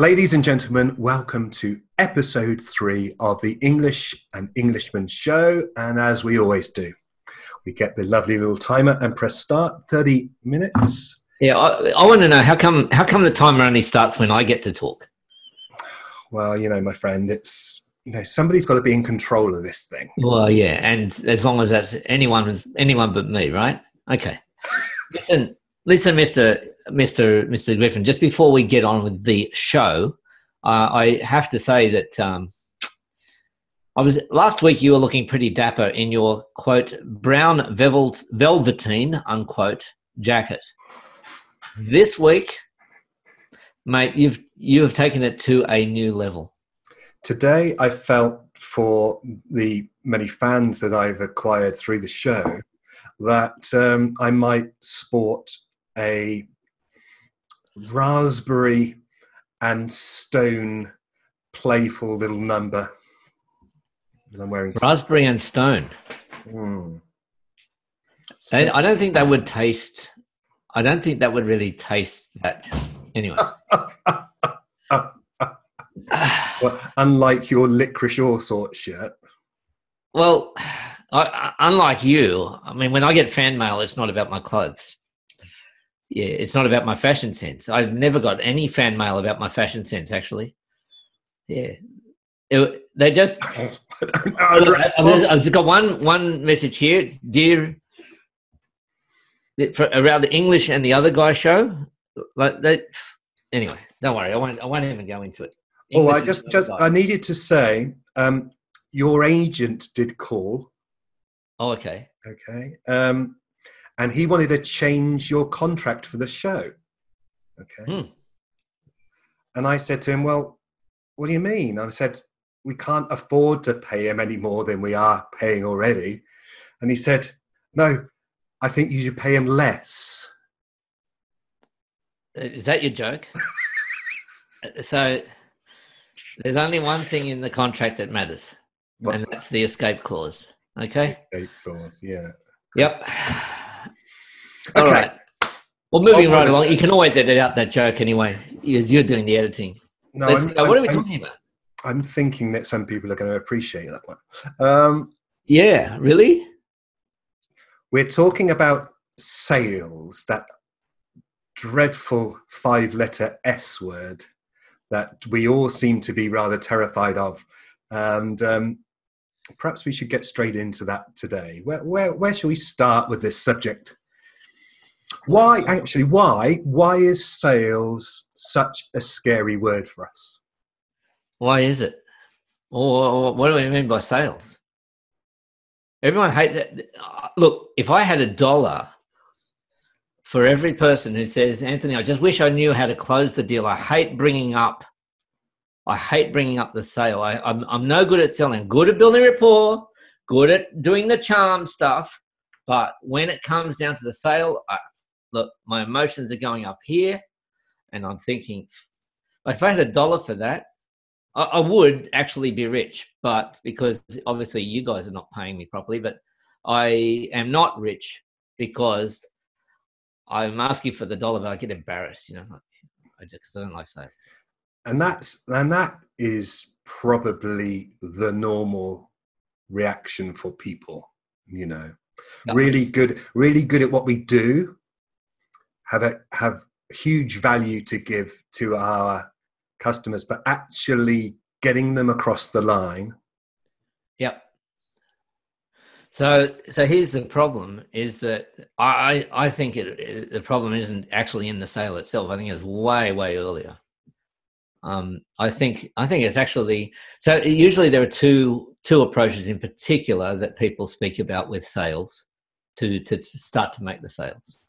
Ladies and gentlemen, welcome to episode three of the English and Englishman show. And as we always do, we get the lovely little timer and press start. 30 minutes. Yeah, I, I want to know how come how come the timer only starts when I get to talk? Well, you know, my friend, it's you know somebody's got to be in control of this thing. Well, yeah, and as long as that's anyone anyone but me, right? Okay. listen, listen, Mister Mister Mister Griffin. Just before we get on with the show, uh, I have to say that um, I was last week. You were looking pretty dapper in your quote brown velvet, velveteen unquote jacket. This week, mate, you've you have taken it to a new level. Today, I felt for the many fans that I've acquired through the show that um, I might sport a raspberry and stone playful little number I'm wearing. Raspberry and stone. Mm. So, I don't think that would taste. I don't think that would really taste that. Anyway. well, unlike your licorice all sorts shirt. Well, I, unlike you, I mean, when I get fan mail, it's not about my clothes. Yeah, it's not about my fashion sense. I've never got any fan mail about my fashion sense, actually. Yeah, it, they just. I. I've got one one message here. It's dear. For, around the English and the other guy show, like that. Anyway, don't worry. I won't. I won't even go into it. English oh, I just just I needed to say, um, your agent did call. Oh, okay. Okay. Um, and he wanted to change your contract for the show. Okay. Hmm. And I said to him, Well, what do you mean? And I said, We can't afford to pay him any more than we are paying already. And he said, No, I think you should pay him less. Uh, is that your joke? so there's only one thing in the contract that matters, What's and that's that? the escape clause. Okay. Escape clause. Yeah. Yep. Okay. All right. Well, moving oh, right along, you can always edit out that joke anyway, because you're doing the editing. No, I'm, what are we I'm, talking about? I'm thinking that some people are going to appreciate that one. Um, yeah, really? We're talking about sales, that dreadful five letter S word that we all seem to be rather terrified of. And um, perhaps we should get straight into that today. Where, where, where shall we start with this subject? Why, actually, why? Why is sales such a scary word for us? Why is it? Or what do we mean by sales? Everyone hates it. Look, if I had a dollar for every person who says, Anthony, I just wish I knew how to close the deal. I hate bringing up, I hate bringing up the sale. I, I'm, I'm no good at selling. Good at building rapport, good at doing the charm stuff. But when it comes down to the sale, I, look, my emotions are going up here, and I'm thinking, if I had a dollar for that, I, I would actually be rich. But because obviously you guys are not paying me properly, but I am not rich because I'm asking for the dollar, but I get embarrassed, you know, I just I don't like sales. And that's and that is probably the normal reaction for people, you know. Really good, really good at what we do, have a, have huge value to give to our customers, but actually getting them across the line. Yep. So, so here's the problem: is that I I think it, it, the problem isn't actually in the sale itself. I think it's way way earlier. Um, I think I think it's actually so. Usually there are two two approaches in particular that people speak about with sales to to start to make the sales.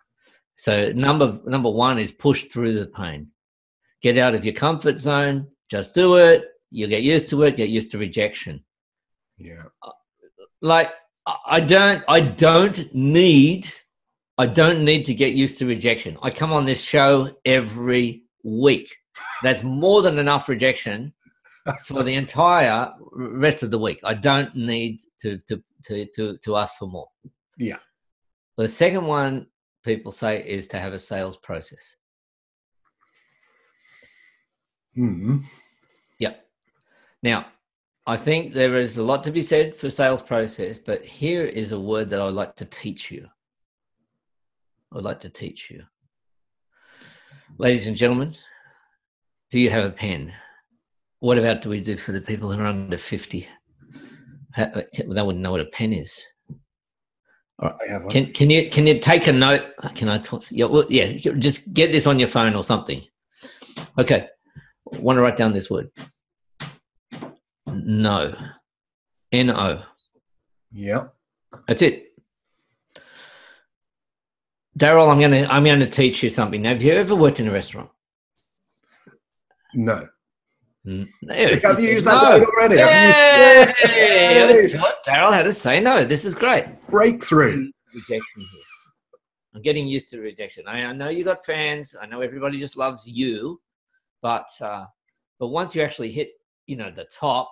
So number number one is push through the pain. Get out of your comfort zone. Just do it. You'll get used to it. Get used to rejection. Yeah. Like I don't I don't need I don't need to get used to rejection. I come on this show every week. That's more than enough rejection for the entire rest of the week. I don't need to to to to, to ask for more. Yeah. The second one people say is to have a sales process. Hmm. Yep. Now, I think there is a lot to be said for sales process, but here is a word that I'd like to teach you. I'd like to teach you. Ladies and gentlemen, do you have a pen? What about do we do for the people who are under 50? They wouldn't know what a pen is. I have one. Can can you can you take a note? Can I talk? Yeah, well, yeah. Just get this on your phone or something. Okay. Want to write down this word? No. N O. Yep. That's it. Daryl, I'm gonna I'm gonna teach you something. Have you ever worked in a restaurant? No. No. Have you used that No. word already? Have you- Yay! Yay! Daryl had to say no. This is great. Breakthrough. rejection here. I'm getting used to rejection. I, I know you got fans. I know everybody just loves you, but uh, but once you actually hit, you know, the top,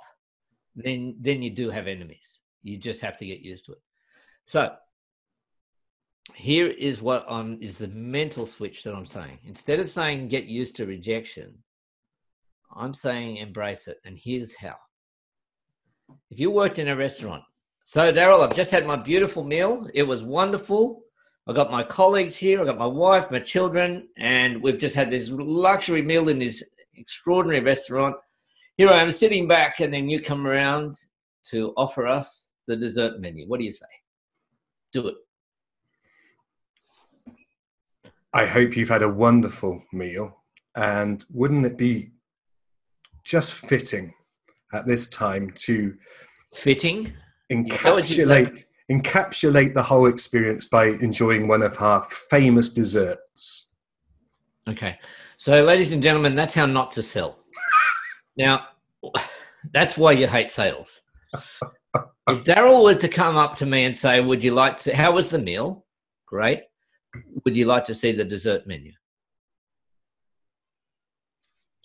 then then you do have enemies. You just have to get used to it. So here is what I'm is the mental switch that I'm saying. Instead of saying get used to rejection, I'm saying embrace it. And here's how. If you worked in a restaurant so, Daryl, I've just had my beautiful meal. It was wonderful. I got my colleagues here, I got my wife, my children, and we've just had this luxury meal in this extraordinary restaurant. Here I am sitting back, and then you come around to offer us the dessert menu. What do you say? Do it. I hope you've had a wonderful meal. And wouldn't it be just fitting at this time to Fitting. How would you say? encapsulate encapsulate the whole experience by enjoying one of our famous desserts? Okay. So, ladies and gentlemen, that's how not to sell. Now, that's why you hate sales. If Daryl were to come up to me and say, Would you like to, how was the meal? Great. Would you like to see the dessert menu?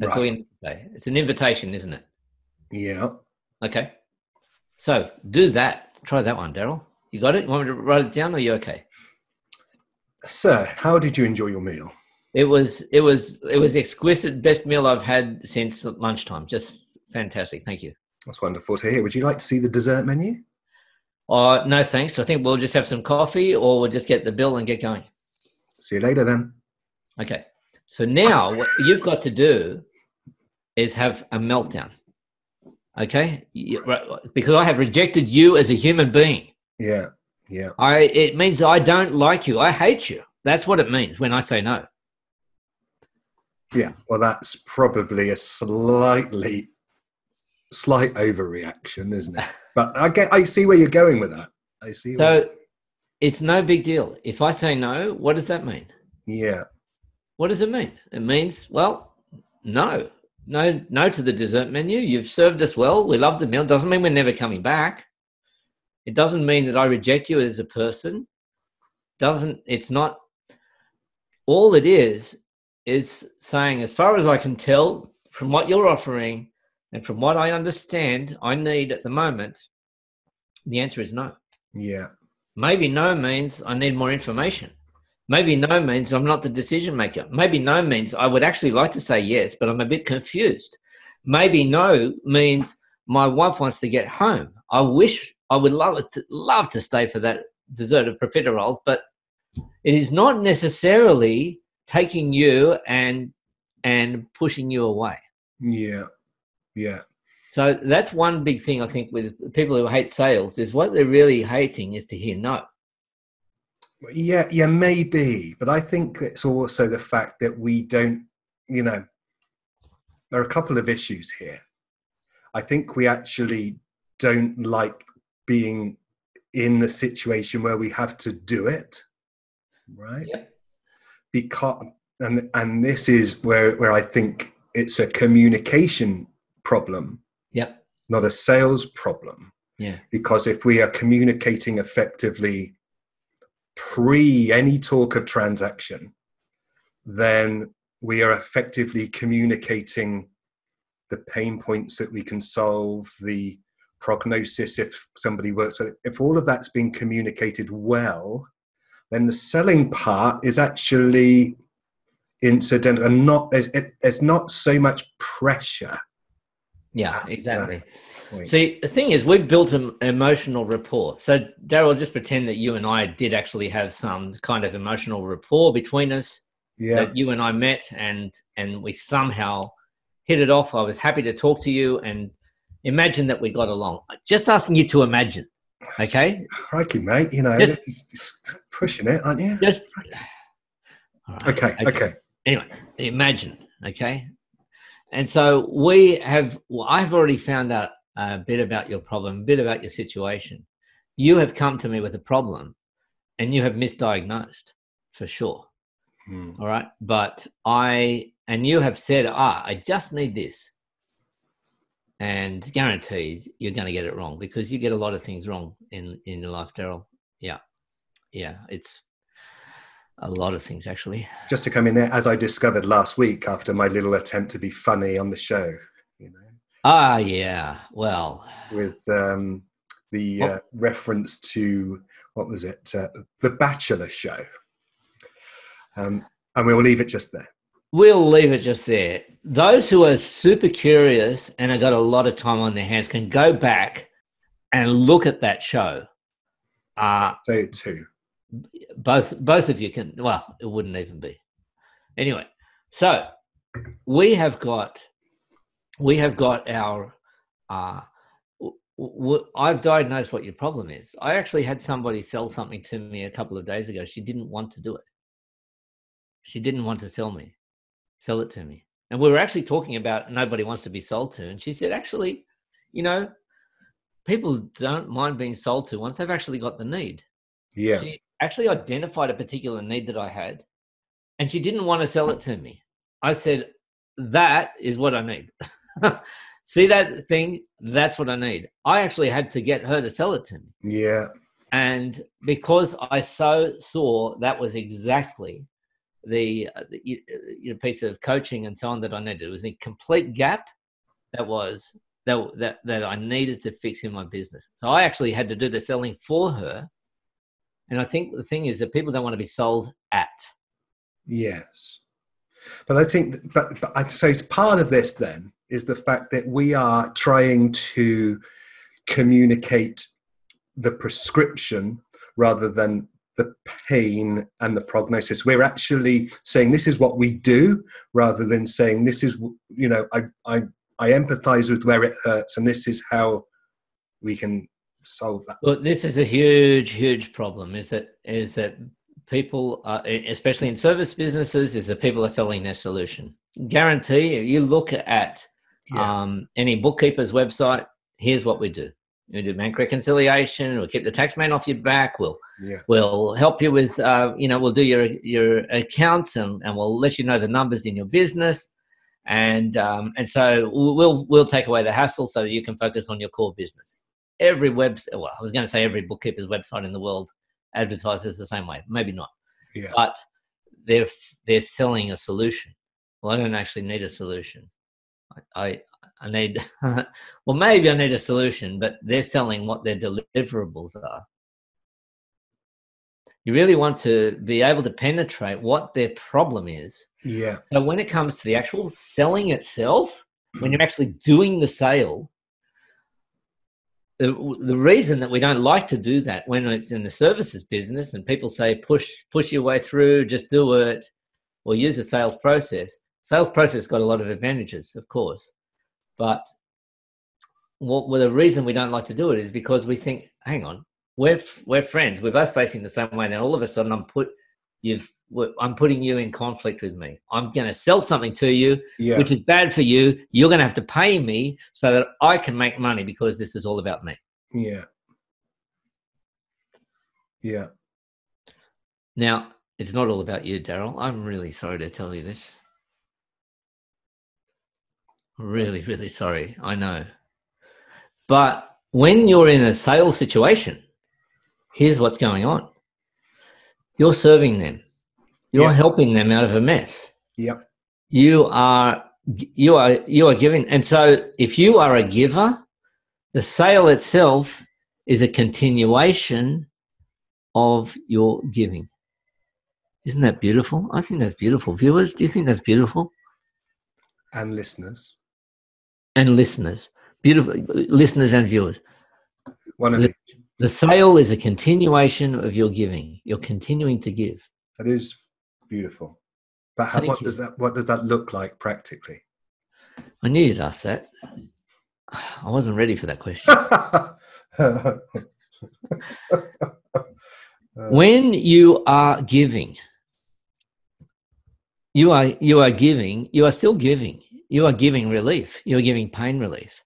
That's all Right. you need to say. It's an invitation, isn't it? Yeah. Okay. So, do that. Try that one, Daryl. You got it? You want me to write it down or are you okay? Sir, how did you enjoy your meal? It was it was it was exquisite best meal I've had since lunchtime. Just fantastic. Thank you. That's wonderful to hear. Would you like to see the dessert menu? Uh, no, thanks. I think we'll just have some coffee or we'll just get the bill and get going. See you later then. Okay. So now what you've got to do is have a meltdown. Okay? Because I have rejected you as a human being. Yeah. Yeah. I it means I don't like you. I hate you. That's what it means when I say no. Yeah. Well, that's probably a slightly slight overreaction, isn't it? But I get I see where you're going with that. I see where, So it's no big deal. If I say no, what does that mean? Yeah. What does it mean? It means, well, no, no, no to the dessert menu. You've served us well. We love the meal. Doesn't mean we're never coming back. It doesn't mean that I reject you as a person. Doesn't, it's not, all it is, is saying, as far as I can tell from what you're offering and from what I understand I need at the moment, the answer is no. Yeah. Maybe no means I need more information. Maybe no means I'm not the decision maker. Maybe no means I would actually like to say yes, but I'm a bit confused. Maybe no means my wife wants to get home. I wish I would love it to, love to stay for that dessert of profiteroles, but it is not necessarily taking you and and pushing you away. Yeah. Yeah. So that's one big thing I think with people who hate sales is what they're really hating is to hear no. Yeah, yeah, maybe. But I think it's also the fact that we don't, you know, there are a couple of issues here. I think we actually don't like being in the situation where we have to do it, right? Yep. Because and and this is where where I think it's a communication problem, Yep. not a sales problem Yeah. because if we are communicating effectively pre any talk of transaction, then we are effectively communicating the pain points that we can solve, the prognosis if somebody works with it. If all of that's been communicated well, then the selling part is actually incidental and not there's, not so much pressure. Yeah, exactly. Point. See, the thing is, we've built an emotional rapport. So, Daryl, just pretend that you and I did actually have some kind of emotional rapport between us. Yeah, That you and I met, and and we somehow hit it off. I was happy to talk to you, and imagine that we got along. Just asking you to imagine, okay? crikey, mate. You know, Just- just, pushing it, aren't you? Just All right, Okay, okay. anyway, imagine, okay? And so we have, well, I've already found out a bit about your problem, a bit about your situation. You have come to me with a problem and you have misdiagnosed for sure. Hmm. All right. But I, and you have said, ah, I just need this. And guaranteed you're going to get it wrong because you get a lot of things wrong in, in your life, Daryl. Yeah. Yeah. It's a lot of things actually. Just to come in there, as I discovered last week after my little attempt to be funny on the show, you know, Ah, yeah. Well, with um, the uh, reference to what was it, uh, the Bachelor show. Um, and we'll leave it just there. we'll leave it just there. Those who are super curious and have got a lot of time on their hands can go back and look at that show. Uh, So two. both both of you can. Well, it wouldn't even be. Anyway, so we have got we have got our. Uh, I've diagnosed what your problem is. I actually had somebody sell something to me a couple of days ago. She didn't want to do it. She didn't want to sell me, sell it to me. And we were actually talking about nobody wants to be sold to. And she said, actually, you know, people don't mind being sold to once they've actually got the need. Yeah. She actually identified a particular need that I had, and she didn't want to sell it to me. I said, That is what I need. See that thing? That's what I need. I actually had to get her to sell it to me. Yeah. And because I so saw that was exactly the, uh, the uh, you know, piece of coaching and so on that I needed. It was a complete gap that was that, that that I needed to fix in my business. So I actually had to do the selling for her. And I think the thing is that people don't want to be sold at. Yes. But I think, but, but I'd say it's part of this then is the fact that we are trying to communicate the prescription rather than the pain and the prognosis. We're actually saying this is what we do rather than saying this is, you know, I, I, I empathize with where it hurts and this is how we can solve that. Well, this is a huge, huge problem. Is that is that people, uh, especially in service businesses, is that people are selling their solution. Guarantee you look at Yeah. um, any bookkeeper's website. Here's what we do: we do bank reconciliation. We'll keep the tax man off your back. We'll yeah. we'll help you with uh, you know we'll do your your accounts and, and we'll let you know the numbers in your business and um, and so we'll we'll take away the hassle so that you can focus on your core business every website well i was going to say every bookkeeper's website in the world advertises the same way maybe not Yeah. but they're they're selling a solution well i don't actually need a solution i i, need well maybe i need a solution but they're selling what their deliverables are you really want to be able to penetrate what their problem is. Yeah. So when it comes to the actual selling itself, when you're actually doing the sale, the, the reason that we don't like to do that when it's in the services business and people say push push your way through, just do it, or use a sales process. Sales process got a lot of advantages, of course, but what well, the reason we don't like to do it is because we think, hang on, we're f- we're friends. We're both facing the same way. And then all of a sudden, I'm put you've I'm putting you in conflict with me. I'm going to sell something to you, Yeah. which is bad for you. You're going to have to pay me so that I can make money because this is all about me. yeah. Yeah. Now, it's not all about you, Daryl. I'm really sorry to tell you this. Really, really sorry. I know. But when you're in a sales situation, here's what's going on you're serving them, you're Yeah. helping them out of a mess. Yep. you are you are you are giving and so if you are a giver the sale itself is a continuation of your giving Isn't that beautiful? I think that's beautiful. Viewers, do you think that's beautiful? And listeners. And listeners, beautiful listeners and viewers. One of The- each. The sale is a continuation of your giving. You're continuing to give. That is beautiful. But how, what you. does that what does that look like practically? I knew you'd ask that. I wasn't ready for that question. When you are giving you are you are giving you are still giving you are giving relief you are giving pain relief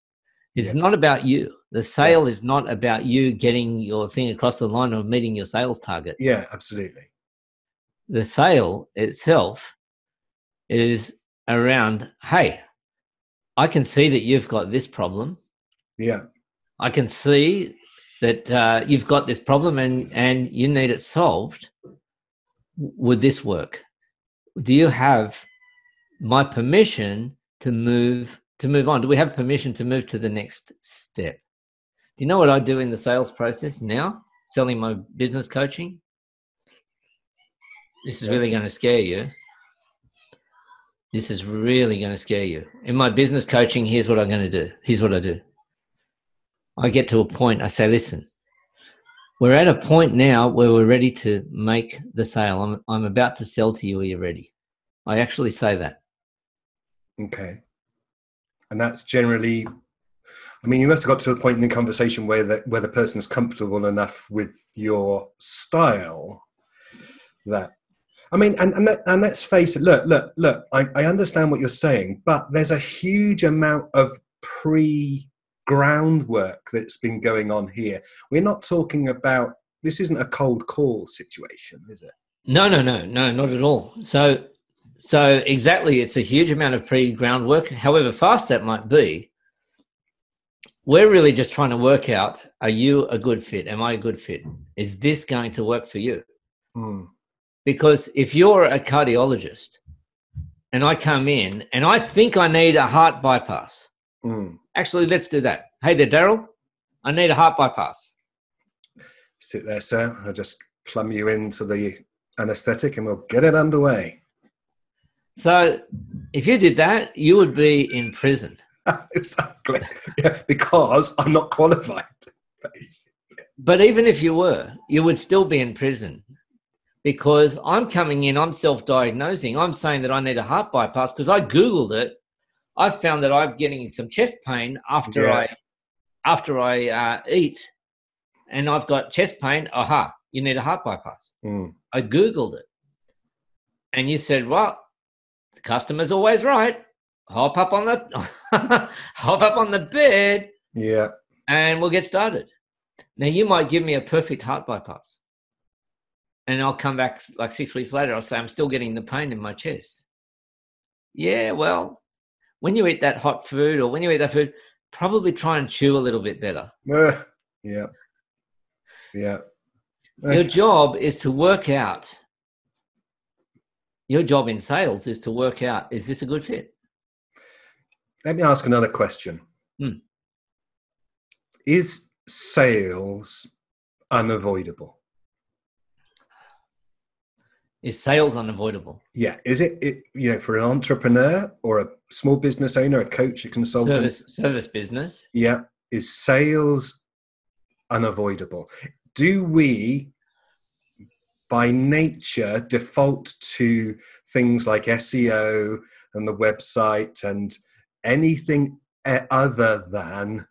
it's Yeah. not about you the sale is not about you getting your thing across the line or meeting your sales target yeah, absolutely. the sale itself is around hey i can see that you've got this problem Yeah, I can see that uh, you've got this problem and and you need it solved. Would this work? Do you have my permission to move to move on? Do we have permission to move to the next step? Do you know what I do in the sales process now? Selling my business coaching. This is really going to scare you. This is really going to scare you. In my business coaching, here's what I'm going to do. Here's what I do. I get to a point, I say, listen, we're at a point now where we're ready to make the sale. I'm, I'm about to sell to you. Are you ready? I actually say that. Okay. And that's generally I mean you must have got to a point in the conversation where the where the person's comfortable enough with your style that I mean, and and, let, and let's face it. Look, look, look. I, I understand what you're saying, but there's a huge amount of pre groundwork that's been going on here. We're not talking about this. Isn't a cold call situation, is it? No, no, no, no, not at all. So, so exactly, it's a huge amount of pre groundwork. However fast that might be, we're really just trying to work out: Are you a good fit? Am I a good fit? Is this going to work for you? Hmm. Because if you're a cardiologist and I come in and I think I need a heart bypass, Hmm. actually, let's do that. Hey there, Daryl. I need a heart bypass. Sit there, sir. I'll just plumb you into the anaesthetic, and we'll get it underway. So, if you did that, you would be in prison. exactly. Yeah, because I'm not qualified. But even if you were, you would still be in prison because I'm coming in, I'm self diagnosing. I'm saying that I need a heart bypass because I Googled it. I found that I'm getting some chest pain after Yeah. I after I uh, eat, and I've got chest pain. Aha, you need a heart bypass. Mm. I Googled it. And you said, well, the customer's always right. Hop up on the hop up on the bed Yeah. and we'll get started. Now you might give me a perfect heart bypass. And I'll come back like six weeks later, I'll say, I'm still getting the pain in my chest. Yeah, well, when you eat that hot food or when you eat that food, probably try and chew a little bit better. Uh, yeah. Yeah. Your job is to work out. Your job in sales is to work out is this a good fit? Let me ask another question. Hmm. Is sales unavoidable? Is sales unavoidable? Yeah. Is it, it you know, for an entrepreneur or a small business owner, a coach, a consultant? Service service business. Yeah. Is sales unavoidable? Do we, by nature, default to things like SEO and the website and anything other than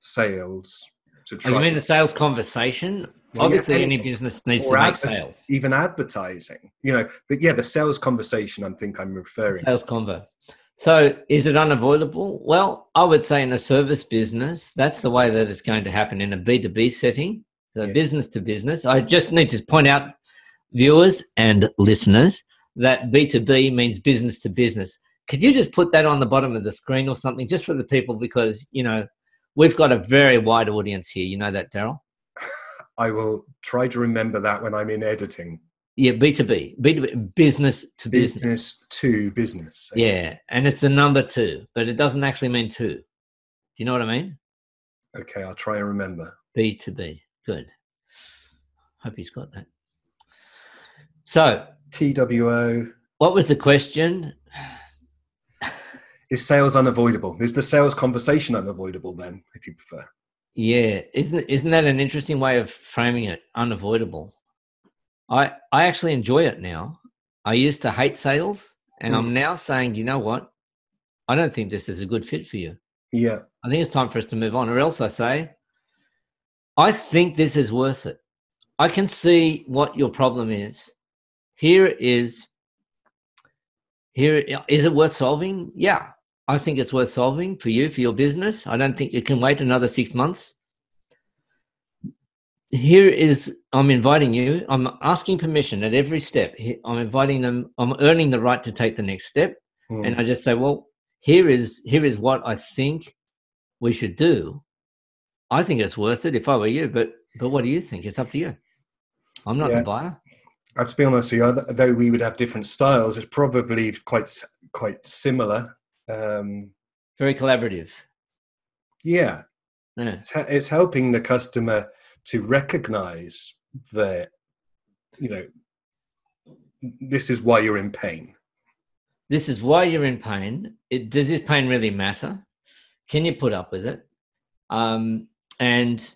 sales to Oh, try you mean the sales conversation? Well, yeah, Obviously, any- any business needs to make adver- sales. even advertising? You know, the, yeah, the sales conversation. I think I'm referring. Sales convo. So, is it unavoidable? Well, I would say in a service business, that's the way that it's going to happen in a B2B setting, so Yeah. business to business. I just need to point out, viewers and listeners, that B2B means business to business. Could you just put that on the bottom of the screen or something, just for the people? Because, you know, we've got a very wide audience here. You know that, Daryl? I will try to remember that when I'm in editing. Yeah, B2B, B2B, business to business. Business to business. Yeah, and it's the number two, but it doesn't actually mean two. Do you know what I mean? Okay, I'll try and remember. B to B. Good. Hope he's got that. So, TWO. what was the question? Is sales unavoidable? Is the sales conversation unavoidable then, if you prefer? Yeah, isn't isn't that an interesting way of framing it? Unavoidable. I I actually enjoy it now. I used to hate sales, and Mm. I'm now saying, you know what? I don't think this is a good fit for you. Yeah. I think it's time for us to move on. Or else I say, I think this is worth it. I can see what your problem is. Here it is. Here is it worth solving? Yeah, I think it's worth solving for you for your business. I don't think you can wait another six months. Here is I'm inviting you. I'm asking permission at every step. I'm inviting them. I'm earning the right to take the next step Mm. and I just say, well, here is here is what I think we should do. I think it's worth it if I were you, but but what do you think? It's up to you. I'm not Yeah. the buyer. I have to be honest with you, though we would have different styles, it's probably quite quite similar. Um, Very collaborative. yeah, Yeah. it's, it's helping the customer to recognize that, you know, this is why you're in pain. This is why you're in pain. It, does this pain really matter? Can you put up with it? Um, and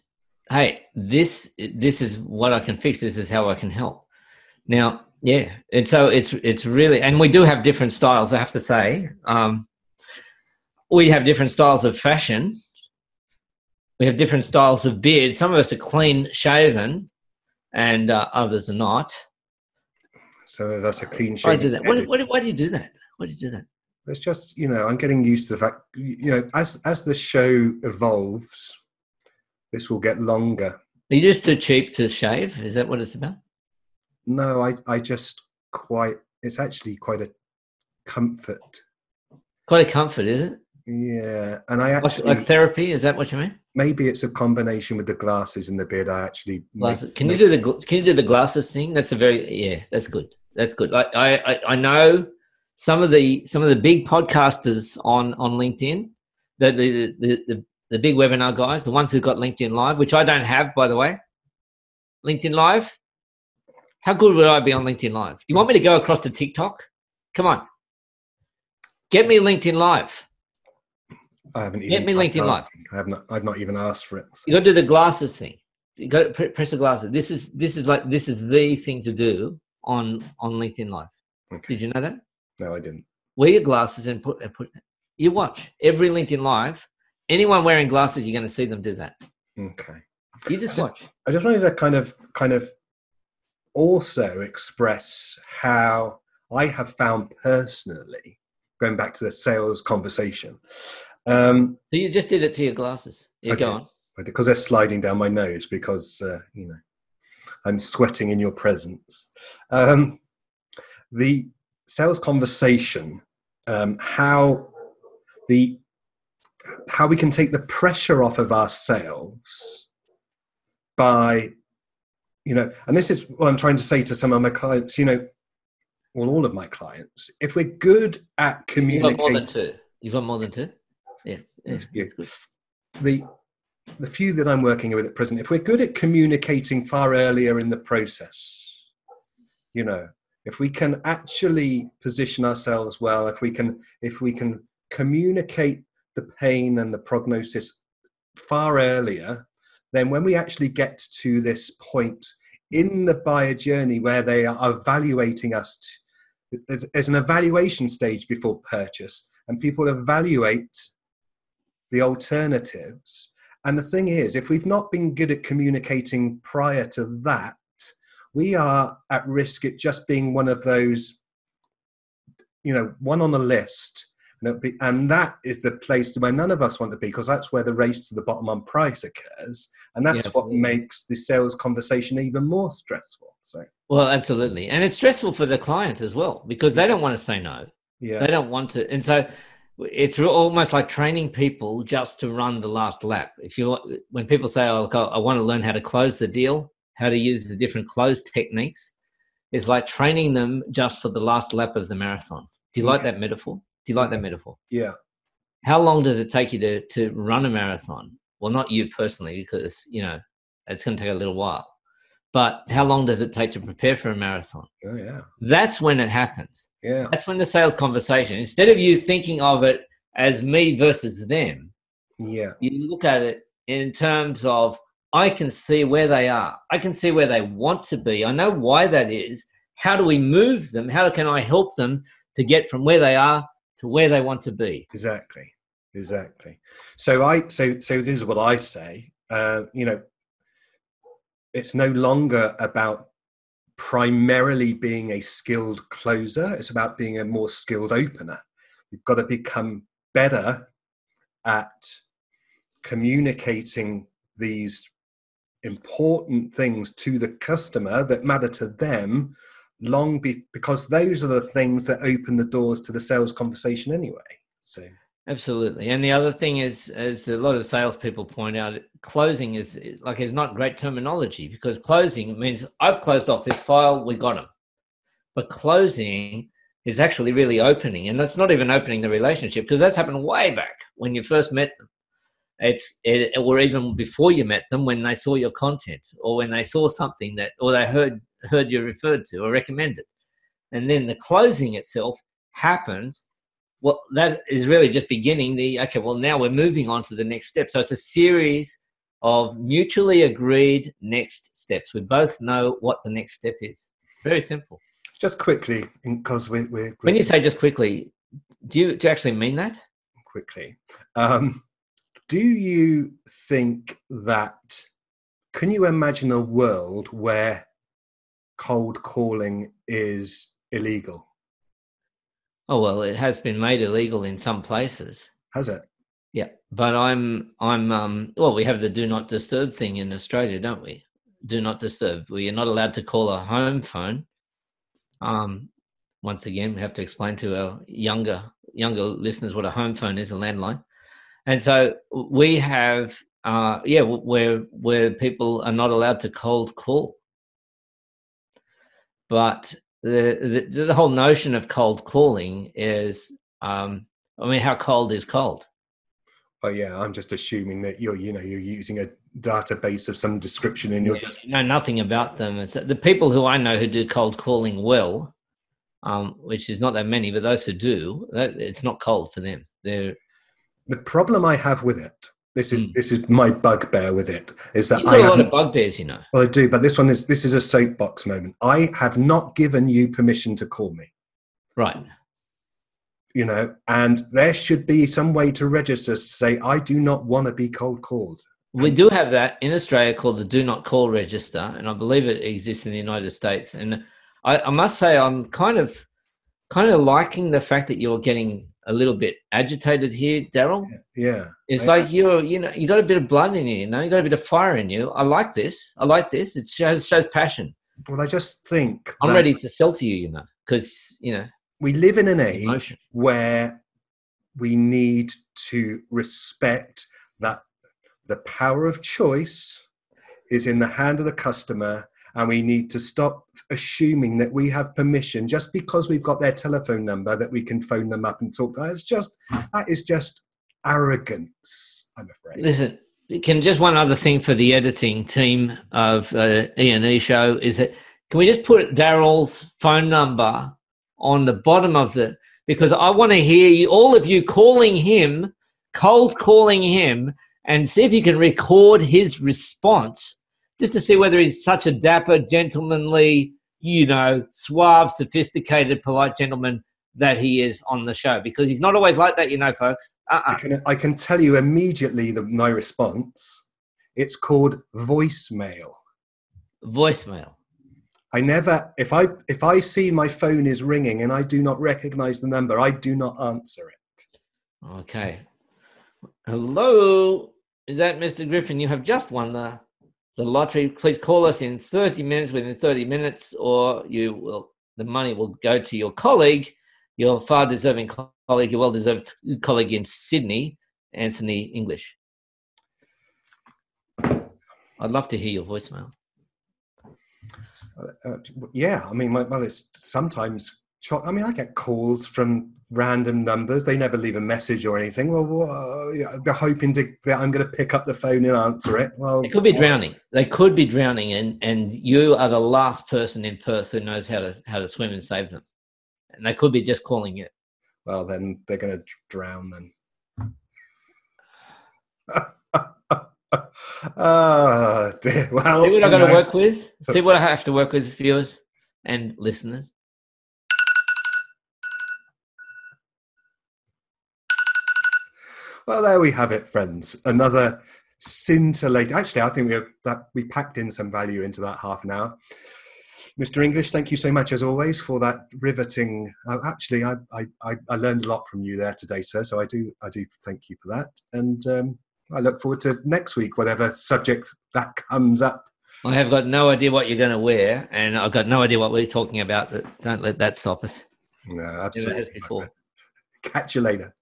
hey, this this is what I can fix. This is how I can help. Now, yeah, and so it's it's really, and we do have different styles. I have to say, um, we have different styles of fashion. We have different styles of beard. Some of us are clean shaven, and uh, others are not. So that's a clean Why shape. do that? Why, why, why do you do that? Why do you do that? It's just you know I'm getting used to the fact you know as as the show evolves, this will get longer. Are you just too cheap to shave? Is that what it's about? No, I I just quite it's actually quite a comfort. Quite a comfort, is it? Yeah, and I actually like therapy? Is that what you mean? maybe it's a combination with the glasses and the beard. I actually make- Glasses. Can you do the Can you do the glasses thing? That's a very yeah. That's good. That's good. I I I- I know some of the some of the big podcasters on on LinkedIn, the the the the, the big webinar guys, the ones who've got LinkedIn Live, which I don't have, by the way. LinkedIn Live. How good would I be on LinkedIn Live? Do you want me to go across to TikTok? Come on. Get me LinkedIn Live. I haven't even Get me LinkedIn Live. I have not. I've not even asked for it. so- You got to do the glasses thing. You got to press the glasses. This is this is like this is the thing to do on on LinkedIn Live. Okay. Did you know that? No, I didn't. Wear your glasses and put and put. You watch every LinkedIn Live. Anyone wearing glasses, you're going to see them do that. Okay. You just watch. I just wanted to kind of kind of also express how I have found personally, going back to the sales conversation, um, So you just did it to your glasses. You Okay. go on. because they're sliding down my nose because uh, you know I'm sweating in your presence. Um, the sales conversation, um, how the how we can take the pressure off of ourselves by you know and this is what i'm trying to say to some of my clients you know well all of my clients if we're good at You've got more than two. You've got more than two. Yeah, yeah good. the the few that i'm working with at present if we're good at communicating far earlier in the process you know if we can actually position ourselves well if we can if we can communicate the pain and the prognosis far earlier then when we actually get to this point in the buyer journey where they are evaluating us t- there's, there's an evaluation stage before purchase and people evaluate the alternatives. And the thing is if we've not been good at communicating prior to that we are at risk at just being one of those you know one on a list and, be, and that is the place where none of us want to be because that's where the race to the bottom on price occurs and that's Yeah, what makes the sales conversation even more stressful so Well, absolutely, and it's stressful for the clients as well because they don't want to say no. yeah They don't want to, and so it's almost like training people just to run the last lap. If you when people say, "Oh, look, I I want to learn how to close the deal, how to use the different close techniques," it's like training them just for the last lap of the marathon. Do you like that metaphor? Do you like that metaphor? yeah How long does it take you to to run a marathon? Well, not you personally, because you know it's going to take a little while. but how long does it take to prepare for a marathon? Oh yeah. That's when it happens. Yeah. That's when the sales conversation, instead of you thinking of it as me versus them, Yeah. you look at it in terms of I can see where they are. I can see where they want to be. I know why that is. How do we move them? How can I help them to get from where they are to where they want to be? Exactly. Exactly. So I so so this is what I say. Uh, you know, it's no longer about primarily being a skilled closer. It's about being a more skilled opener. You've got to become better at communicating these important things to the customer that matter to them long be, because those are the things that open the doors to the sales conversation anyway so Absolutely. And the other thing is, as a lot of salespeople point out, closing is like is not great terminology because closing means I've closed off this file, we got them. But closing is actually really opening, and that's not even opening the relationship because that's happened way back when you first met them. It's it, or even before you met them when they saw your content or when they saw something that or they heard heard you referred to or recommended, and then the closing itself happens. Well that is really just beginning the okay well now we're moving on to the next step. So it's a series of mutually agreed next steps. We both know what the next step is. Very simple. Just quickly because we're, we're, when you say just quickly do you, do you actually mean that? Quickly. Um, do you think that can you imagine a world where cold calling is illegal Oh well, it has been made illegal in some places. has it Yeah, but I'm I'm um well, we have the do not disturb thing in Australia, don't we? Do not disturb. We are not allowed to call a home phone. Um, once again, we have to explain to our younger younger listeners what a home phone is, a landline. And so we have uh yeah, where where people are not allowed to cold call. But the, the the whole notion of cold calling is um i mean how cold is cold? Oh yeah i'm just assuming that you're you know you're using a database of some description and you're Yeah, just you know nothing about them. It's the people who i know who do cold calling well um which is not that many but those who do that, it's not cold for them. They're the problem i have with it this is Mm. this is my bugbear with it is that you've i got a lot of bugbears you know. Well i do but this one is this is a soapbox moment. I have not given you permission to call me. Right. You know and there should be some way to register to say i do not want to be cold called. We do have that in australia called the do not call register and i believe it exists in the united states. And i, I must say i'm kind of kind of liking the fact that you're getting a little bit agitated here daryl yeah It's like you're, you know, you got a bit of blood in you, you know, you got a bit of fire in you. I like this. I like this. It shows shows passion. well i just think I'm ready to sell to you, you know, because you know, we live in an age emotion. where we need to respect that the power of choice is in the hand of the customer and we need to stop assuming that we have permission just because we've got their telephone number that we can phone them up and talk. To it's just that is just arrogance i'm afraid. Listen, can just one other thing for the editing team of uh, E and E show is that can we just put Daryl's phone number on the bottom of the because I want to hear you, all of you calling him, cold calling him, and see if you can record his response just to see whether he's such a dapper, gentlemanly, you know, suave, sophisticated, polite gentleman that he is on the show because he's not always like that, you know, folks. Uh I can, I can tell you immediately the, my response it's called voicemail Voicemail. I never if I if I see my phone is ringing and I do not recognize the number, I do not answer it. Okay. Hello, is that Mr. Griffin? You have just won the the lottery. Please call us in 30 minutes, within 30 minutes, or you will the money will go to your colleague, your far deserving colleague, your well deserved colleague in Sydney, Anthony English. I'd love to hear your voicemail. Uh, yeah, I mean, well, it's sometimes cho- I mean, I get calls from random numbers. They never leave a message or anything. Well, yeah, they're hoping to that I'm going to pick up the phone and answer it. Well, It could be drowning. They could be drowning, and and you are the last person in Perth who knows how to how to swim and save them. And they could be just calling you. Well, then they're going to drown. Then. Ah, dear. Well, See what I got to work with. See what I have to work with, viewers and listeners. Well, there we have it, friends. Another scintillating. Actually, I think we that we packed in some value into that half an hour. Mr. English, thank you so much as always for that riveting. Uh, actually, I, I I I learned a lot from you there today, sir. So I do I do thank you for that, and um, I look forward to next week, whatever subject that comes up. I have got no idea what you're going to wear, and I've got no idea what we're talking about. But don't let that stop us. No, absolutely. Catch you later.